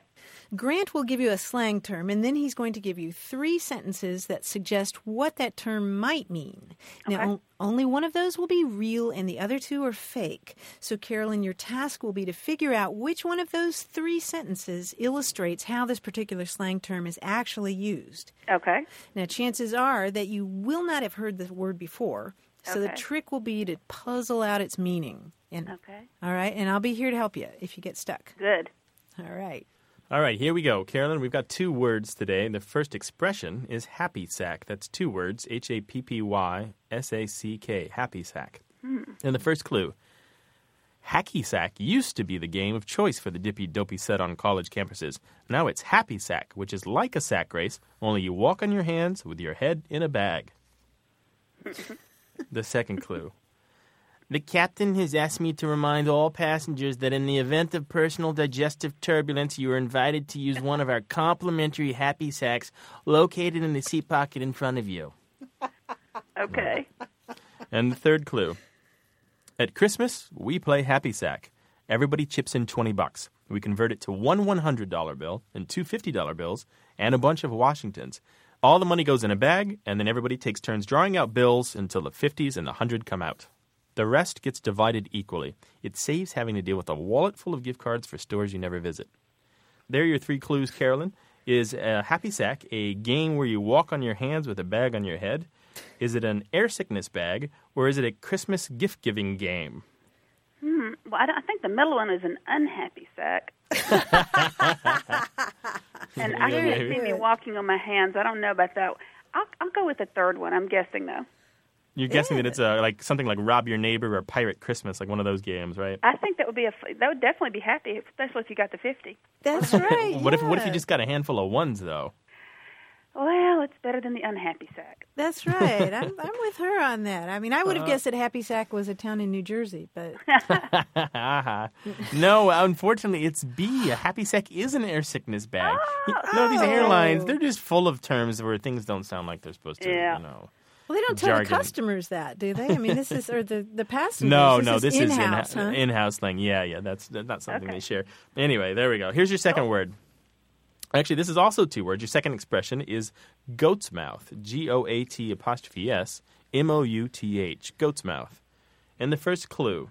Grant will give you a slang term, and then he's going to give you three sentences that suggest what that term might mean. Now, Okay. on- only one of those will be real, and the other two are fake. So, Carolyn, your task will be to figure out which one of those three sentences illustrates how this particular slang term is actually used. Okay. Now, chances are that you will not have heard the word before, so the trick will be to puzzle out its meaning. And, Okay. All right, and I'll be here to help you if you get stuck. Good. All right. All right, here we go. Carolyn, we've got two words today. The first expression is happy sack. That's two words H A P P Y S A C K, happy sack. Hmm. And the first clue Hacky sack used to be the game of choice for the dippy dopey set on college campuses. Now it's happy sack, which is like a sack race, only you walk on your hands with your head in a bag. the second clue. The captain has asked me to remind all passengers that in the event of personal digestive turbulence, you are invited to use one of our complimentary happy sacks located in the seat pocket in front of you. Okay. And the third clue. At Christmas, we play happy sack. Everybody chips in 20 bucks. We convert it to one $100 bill and two $50 bills and a bunch of Washingtons. All the money goes in a bag, and then everybody takes turns drawing out bills until the 50s and the 100 come out. The rest gets divided equally. It saves having to deal with a wallet full of gift cards for stores you never visit. There are your three clues, Carolyn. Is a happy sack a game where you walk on your hands with a bag on your head? Is it an air sickness bag, or is it a Christmas gift giving game? Hmm. Well, I, don't, I think the middle one is an unhappy sack. and I Yeah, can't see me walking on my hands. I don't know about that. I'll, I'll go with the third one. I'm guessing though. You're guessing that it's a, like something like Rob Your Neighbor or Pirate Christmas, like one of those games, right? I think that would be a that would definitely be happy, especially if you got the fifty. That's right. What if what if you just got a handful of ones though? Well, it's better than the unhappy sack. That's right. I'm, I'm with her on that. I mean, I Uh, would have guessed that Happy Sack was a town in New Jersey, but no, unfortunately, it's B. A happy sack is an air sickness bag. No, know, these airlines, they're just full of terms where things don't sound like they're supposed to. Yeah. You know. Well, they don't tell the customers that, do they? I mean, this is or the the passengers. No, this no, is this in-house, is in huh? in-house thing. Yeah, yeah, that's that's not something Okay. they share. Anyway, there we go. Here's your second word. Actually, this is also two words. Your second expression is goat's mouth. G O A T apostrophe S M O U T H. Goat's mouth. And the first clue.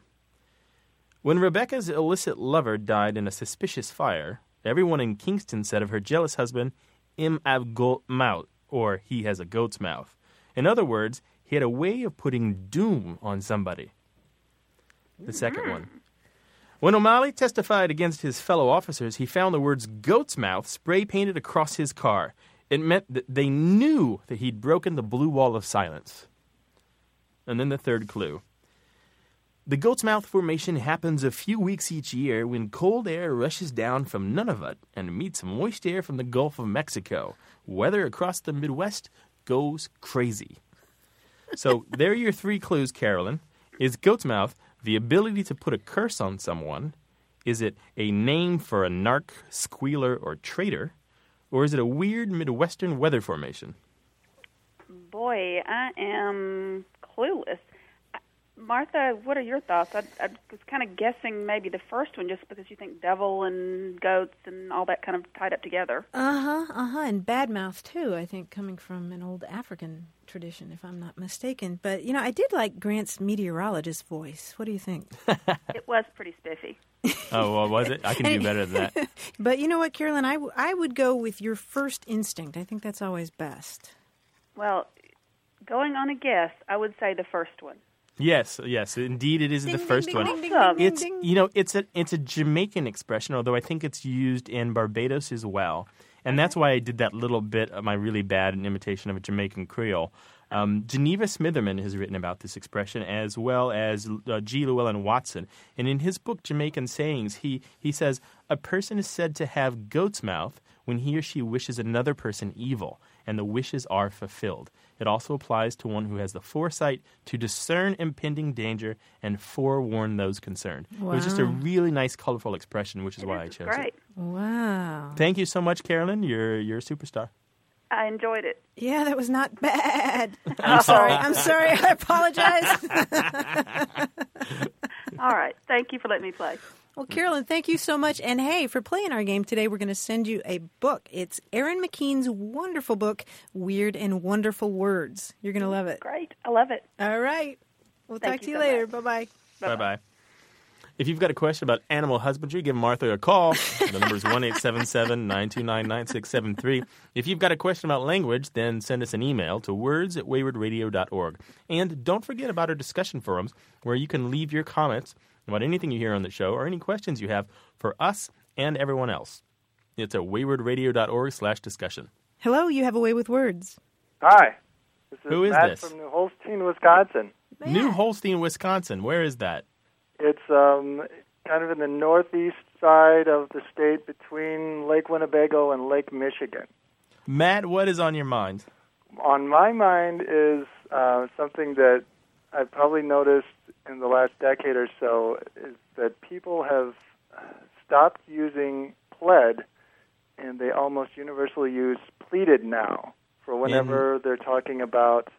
When Rebecca's illicit lover died in a suspicious fire, everyone in Kingston said of her jealous husband, "Im av goat mouth," or "he has a goat's mouth." In other words, he had a way of putting doom on somebody. The second hmm. one. When O'Malley testified against his fellow officers, he found the words goat's mouth spray painted across his car. It meant that they knew that he'd broken the blue wall of silence. And then the third clue. The goat's mouth formation happens a few weeks each year when cold air rushes down from Nunavut and meets moist air from the Gulf of Mexico. Weather across the Midwest goes crazy. So there are your three clues, Carolyn. Is goat's mouth the ability to put a curse on someone? Is it a name for a narc, squealer, or traitor? Or is it a weird Midwestern weather formation? Boy, I am clueless. Martha, what are your thoughts? I, I was kind of guessing maybe the first one just because you think devil and goats and all that kind of tied up together. Uh huh, uh huh, and bad mouth too. I think coming from an old African tradition, if I'm not mistaken. But you know, I did like Grant's meteorologist voice. What do you think? it was pretty spiffy. Oh, well, was it? I can do better than that. but you know what, Carolyn, I, w- I would go with your first instinct. I think that's always best. Well, going on a guess, I would say the first one. Yes, yes, indeed, it is the first ding, one. ding, ding, Awesome. ding, It's ding, ding. you know it's a it's a Jamaican expression, although I think it's used in Barbados as well, and that's why I did that little bit of my really bad imitation of a Jamaican Creole. Um, Geneva Smitherman has written about this expression as well as uh, G. Llewellyn Watson, and in his book Jamaican Sayings, he he says a person is said to have goat's mouth when he or she wishes another person evil, and the wishes are fulfilled. It also applies to one who has the foresight to discern impending danger and forewarn those concerned. It was just a really nice, colorful expression, which is why I It's chose great. it. Wow. Thank you so much, Carolyn. You're you're a superstar. I enjoyed it. Yeah, that was not bad. I'm sorry. I'm oh. sorry. I apologize. All right. Thank you for letting me play. Well, Carolyn, thank you so much. And hey, for playing our game today, we're going to send you a book. It's Erin McKean's wonderful book, Weird and Wonderful Words. You're going to love it. Great. I love it. All right. We'll Thank talk to you you so later. Bye bye. Bye bye. If you've got a question about animal husbandry, give Martha a call. The number is 1 877 929 9673. If you've got a question about language, then send us an email to words at waywordradio.org. And don't forget about our discussion forums, where you can leave your comments about anything you hear on the show or any questions you have for us and everyone else. It's at waywordradio.org slash discussion. Hello, you have a way with words. Hi. This is Who is Matt this? from New Holstein, Wisconsin. New Holstein, Wisconsin. Where is that? It's um, kind of in the northeast side of the state between Lake Winnebago and Lake Michigan. Matt, what is on your mind? On my mind is uh, something that I've probably noticed in the last decade or so is that people have stopped using pled and they almost universally use pleaded now for whenever they're talking about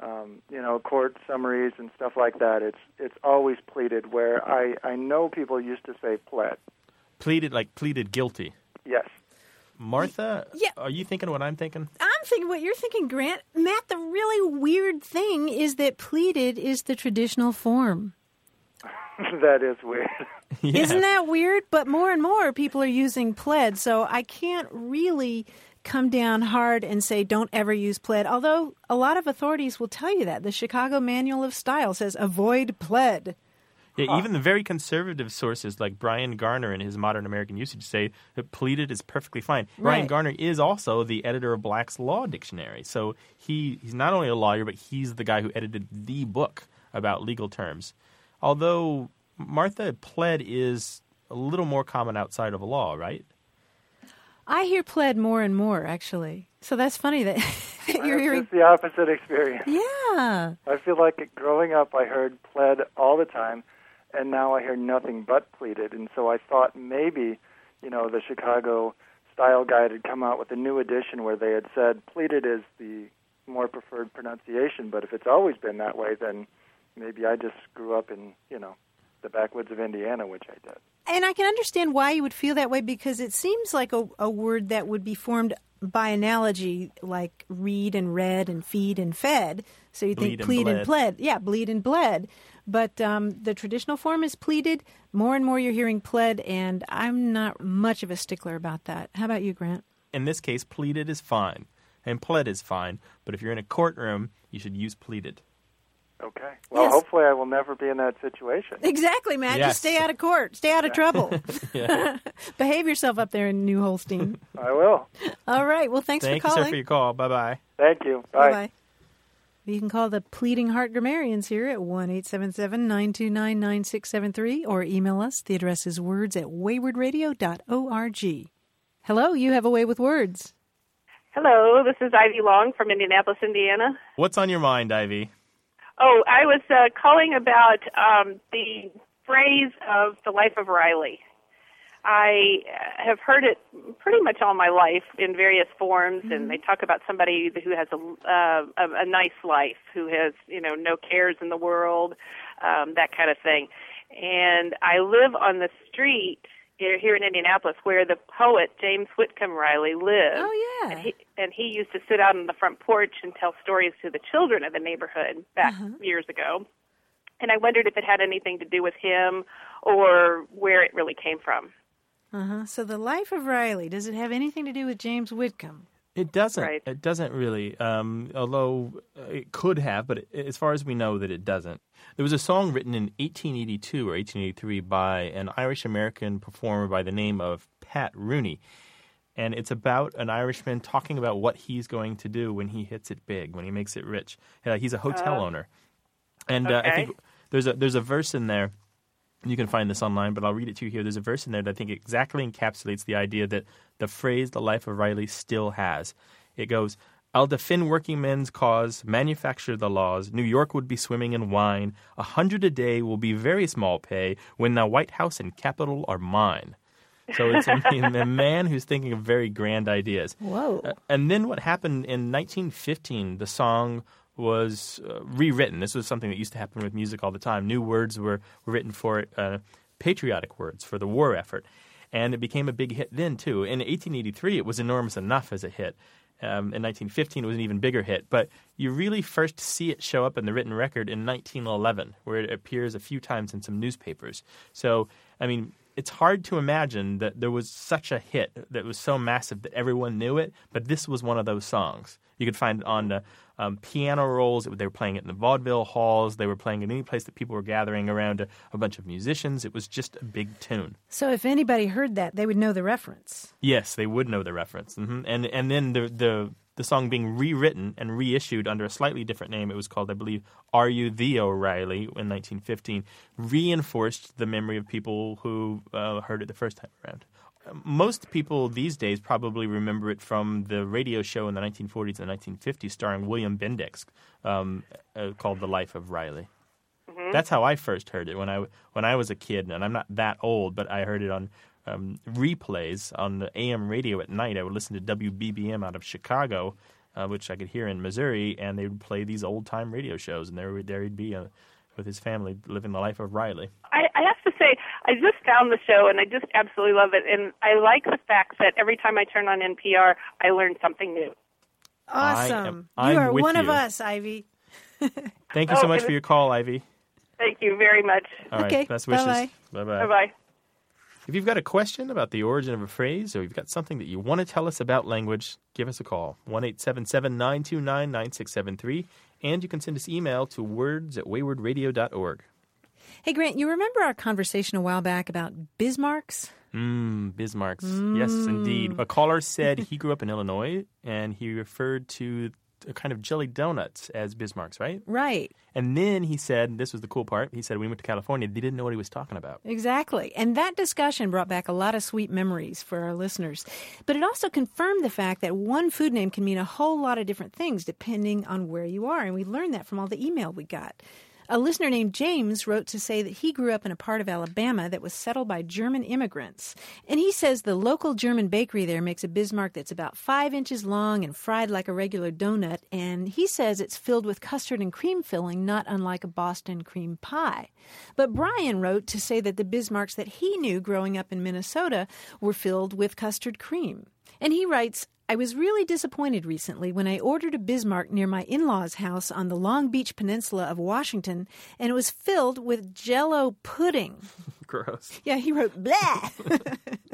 um, you know court summaries and stuff like that. It's it's always pleaded. Where I I know people used to say pled. Pleaded, like pleaded guilty. Yes. Martha, Yeah. are you thinking what I'm thinking? I'm thinking what you're thinking, Grant. Matt, the really weird thing is that pleaded is the traditional form. that is weird. Isn't that weird? But more and more people are using pled, so I can't really come down hard and say don't ever use pled. Although a lot of authorities will tell you that. The Chicago Manual of Style says avoid pled. Yeah, even the very conservative sources like Bryan Garner in his Modern American Usage say that pleaded is perfectly fine. Bryan Garner is also the editor of Black's Law Dictionary. So he, he's not only a lawyer, but he's the guy who edited the book about legal terms. Although Martha pled is a little more common outside of law, right? I hear pled more and more, actually. So that's funny that you're hearing. It's the opposite experience. Yeah. I feel like growing up, I heard pled all the time, and now I hear nothing but pleaded. And so I thought maybe, you know, the Chicago Style Guide had come out with a new edition where they had said pleaded is the more preferred pronunciation. But if it's always been that way, then maybe I just grew up in, you know, the backwoods of Indiana, which I did. And I can understand why you would feel that way because it seems like a, a word that would be formed by analogy, like read and read and feed and fed. So you Bleed think and plead and bled. pled. Yeah, bleed and bled. But um, the traditional form is pleaded. More and more you're hearing pled, and I'm not much of a stickler about that. How about you, Grant? In this case, pleaded is fine, and pled is fine. But if you're in a courtroom, you should use pleaded. Okay. Well, Yes. hopefully I will never be in that situation. Exactly, Matt. Yes. Just stay out of court. Stay out of trouble. Yeah. Behave yourself up there in New Holstein. I will. All right. Well, thanks Thank for you, calling. sir, for your call. Bye bye. Thank you. Bye. Bye-bye. You can call the Pleading Heart Grammarians here at 1 877 929 9673 or email us. The address is words at waywordradio.org. Hello, you have a way with words. Hello, this is Ivy Long from Indianapolis, Indiana. What's on your mind, Ivy? Oh, I was uh, calling about um, the phrase of the life of Riley. I have heard it pretty much all my life in various forms, and they talk about somebody who has a, uh, a, a nice life, who has you know no cares in the world, um, that kind of thing. And I live on the street here in Indianapolis where the poet James Whitcomb Riley lived. Oh, yeah. And he, and he used to sit out on the front porch and tell stories to the children of the neighborhood back years ago. And I wondered if it had anything to do with him or where it really came from. Uh huh. So, the life of Riley, does it have anything to do with James Whitcomb? It doesn't. Right. It doesn't really. Um, although uh, it could have, but it, as far as we know, that it doesn't. There was a song written in 1882 or 1883 by an Irish American performer by the name of Pat Rooney, and it's about an Irishman talking about what he's going to do when he hits it big, when he makes it rich. Uh, he's a hotel Oh. owner, and uh, I think there's a there's a verse in there. You can find this online, but I'll read it to you here. There's a verse in there that I think exactly encapsulates the idea that the phrase "the life of Riley" still has. It goes, "I'll defend working men's cause, manufacture the laws. New York would be swimming in wine. A hundred a day will be very small pay when the White House and Capitol are mine." So it's a, a man who's thinking of very grand ideas. Whoa. Uh, and then what happened in 1915, the song was uh, rewritten. This was something that used to happen with music all the time. New words were, written for it. Uh, patriotic words for the war effort. And it became a big hit then, too. In 1883, it was enormous enough as a hit. Um, in 1915, it was an even bigger hit. But you really first see it show up in the written record in 1911, where it appears a few times in some newspapers. So, I mean, it's hard to imagine that there was such a hit that was so massive that everyone knew it, but this was one of those songs. You could find it on the um, piano rolls. They were playing it in the vaudeville halls. They were playing it any place that people were gathering around a, a bunch of musicians. It was just a big tune. So if anybody heard that, they would know the reference. Yes, they would know the reference. hmm And and then the the the song being rewritten and reissued under a slightly different name. It was called, I believe, "Are You the O'Reilly" in 1915. Reinforced the memory of people who uh, heard it the first time around. Most people these days probably remember it from the radio show in the 1940s and 1950s starring William Bendix um, uh, called The Life of Riley. Mhm. That's how I first heard it when I when I was a kid, and I'm not that old, but I heard it on um, replays on the AM radio at night. I would listen to WBBM out of Chicago, uh, which I could hear in Missouri, and they would play these old time radio shows, and there would- there he'd be uh, with his family living the life of Riley. I, I have I just found the show and I just absolutely love it. And I like the fact that every time I turn on NPR, I learn something new. Awesome. am- you are with one of us, Ivy. Thank you Oh, so much for your call, Ivy. Thank you very much. All right, Okay, best wishes. bye-bye. Bye bye. Bye bye. If you've got a question about the origin of a phrase or you've got something that you want to tell us about language, give us a call. 1 877 929 9673. And you can send us email to words at waywordradio.org. Hey, Grant, you remember our conversation a while back about Bismarcks? Mmm, Bismarck's. Mm. Yes, indeed. A caller said he grew up in Illinois and he referred to a kind of jelly donuts as Bismarck's, right? Right. And then he said, this was the cool part, he said when he went to California, they didn't know what he was talking about. Exactly. And that discussion brought back a lot of sweet memories for our listeners. But it also confirmed the fact that one food name can mean a whole lot of different things depending on where you are. And we learned that from all the email we got. A listener named James wrote to say that he grew up in a part of Alabama that was settled by German immigrants. And he says the local German bakery there makes a Bismarck that's about five inches long and fried like a regular donut. And he says it's filled with custard and cream filling, not unlike a Boston cream pie. But Brian wrote to say that the Bismarcks that he knew growing up in Minnesota were filled with custard cream. And he writes, I was really disappointed recently when I ordered a Bismarck near my in law's house on the Long Beach Peninsula of Washington, and it was filled with jello pudding. Gross. Yeah, he wrote blah.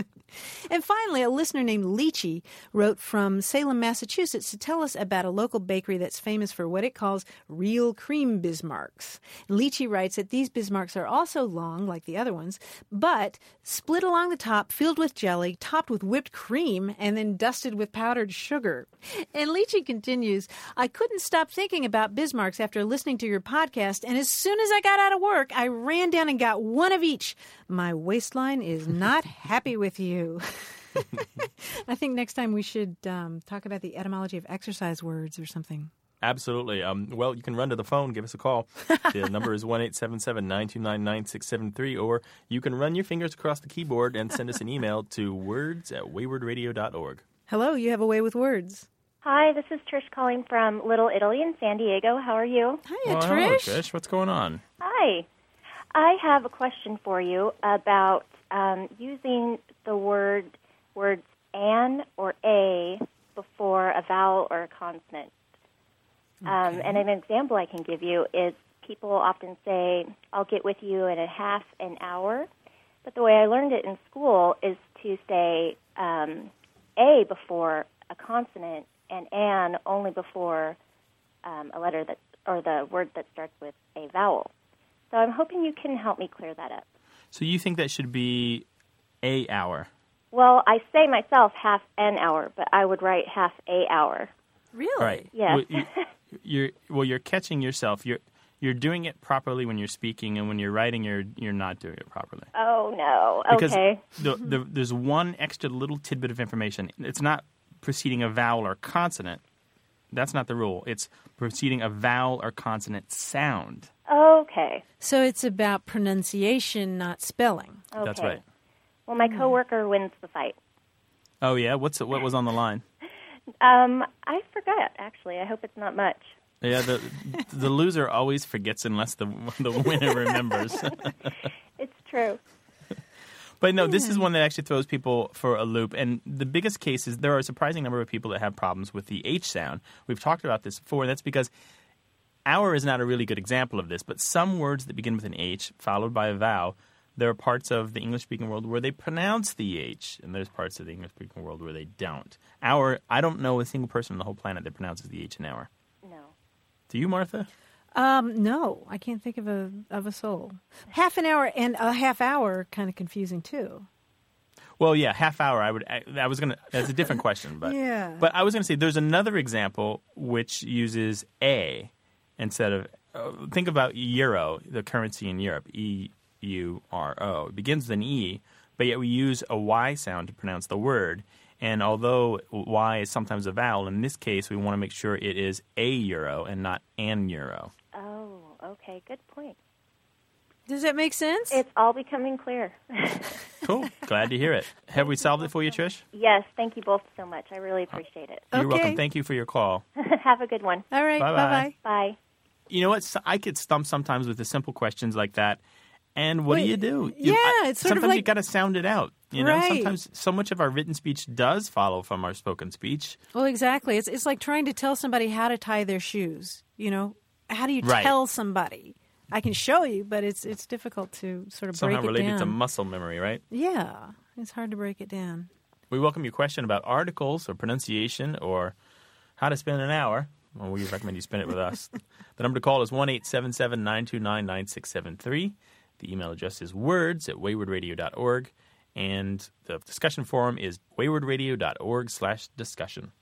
and finally, a listener named Leachy wrote from Salem, Massachusetts to tell us about a local bakery that's famous for what it calls real cream Bismarcks. Leachy writes that these Bismarcks are also long, like the other ones, but split along the top, filled with jelly, topped with whipped cream, and then dusted with powdered sugar. And Leachy continues, I couldn't stop thinking about Bismarcks after listening to your podcast, and as soon as I got out of work, I ran down and got one of each. My waistline is not happy with you. I think next time we should um, talk about the etymology of exercise words or something. Absolutely. Um, well, you can run to the phone, give us a call. The number is 1 877 929 9673, or you can run your fingers across the keyboard and send us an email to words at waywordradio.org. Hello, you have a way with words. Hi, this is Trish calling from Little Italy in San Diego. How are you? Hi, Well, hello, Trish. What's going on? Hi. I have a question for you about um, using the word words an or a before a vowel or a consonant. Um, and an example I can give you is people often say, I'll get with you in a half an hour. But the way I learned it in school is to say um, a before a consonant and an only before um, a letter that or the word that starts with a vowel. So I'm hoping you can help me clear that up. So you think that should be a hour? Well, I say myself half an hour, but I would write half a hour. Really? Right. Yes. Well, you, you're well. You're catching yourself. You're you're doing it properly when you're speaking, and when you're writing, you're you're not doing it properly. Oh no. Because Okay. the, the, there's one extra little tidbit of information. It's not preceding a vowel or consonant. That's not the rule. It's preceding a vowel or consonant sound. Okay. So it's about pronunciation, not spelling. Okay. That's right. Well, my coworker wins the fight. Oh yeah. What's what was on the line? Um, I forgot actually. I hope it's not much. Yeah, the the loser always forgets unless the the winner remembers. It's true. But no, this is one that actually throws people for a loop. And the biggest case is there are a surprising number of people that have problems with the H sound. We've talked about this before. That's because our is not a really good example of this, but some words that begin with an H followed by a vowel, there are parts of the English speaking world where they pronounce the H, and there's parts of the English speaking world where they don't. Our, I don't know a single person on the whole planet that pronounces the H in our. No. Do you, Martha? Um, no, I can't think of a of a soul. Half an hour and a half hour, kind of confusing too. Well, yeah, half hour. I would. I, I was gonna. That's a different question, but Yeah. But I was gonna say there's another example which uses a instead of. Uh, think about euro, the currency in Europe. E U R O. It begins with an e, but yet we use a y sound to pronounce the word. And although y is sometimes a vowel, in this case we want to make sure it is a euro and not an euro. Oh, okay. Good point. Does that make sense? It's all becoming clear. Cool. Glad to hear it. Have we solved it for you, Trish? yes, thank you both so much. I really appreciate it. You're welcome. Thank you for your call. Have a good one. All right. Bye-bye. Bye. You know what? I get stumped sometimes with the simple questions like that. And what do you do? yeah, You- I- it's sort of sometimes you like- got to sound it out. You know, Right. sometimes so much of our written speech does follow from our spoken speech. Well, exactly. It's it's like trying to tell somebody how to tie their shoes. You know, how do you Right. tell somebody? I can show you, but it's it's difficult to sort of Somehow break it related down. to muscle memory, right? yeah, it's hard to break it down. We welcome your question about articles or pronunciation or how to spend an hour. Well, we recommend you spend it with us. the number to call is one eight seven seven nine two nine nine six seven three. The email address is words at waywordradio.org. And the discussion forum is waywordradio.org slash discussion.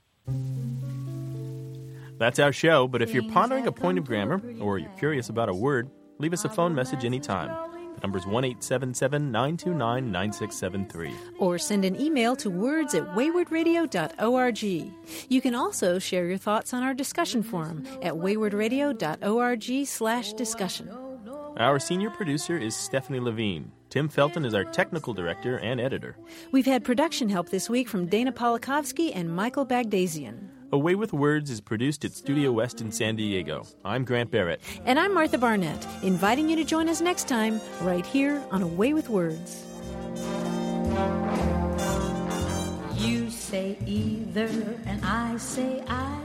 That's our show, but if you're pondering a point of grammar or you're curious about a word, leave us a phone message anytime. The number is 1 877 929 9673. Or send an email to words at waywordradio.org. You can also share your thoughts on our discussion forum at waywordradio.org slash discussion. Our senior producer is Stephanie Levine. Tim Felton is our technical director and editor. We've had production help this week from Dana Polikovsky and Michael Bagdasian. A Way with Words is produced at Studio West in San Diego. I'm Grant Barrett. And I'm Martha Barnette, inviting you to join us next time right here on A Way with Words. You say either, and I say I.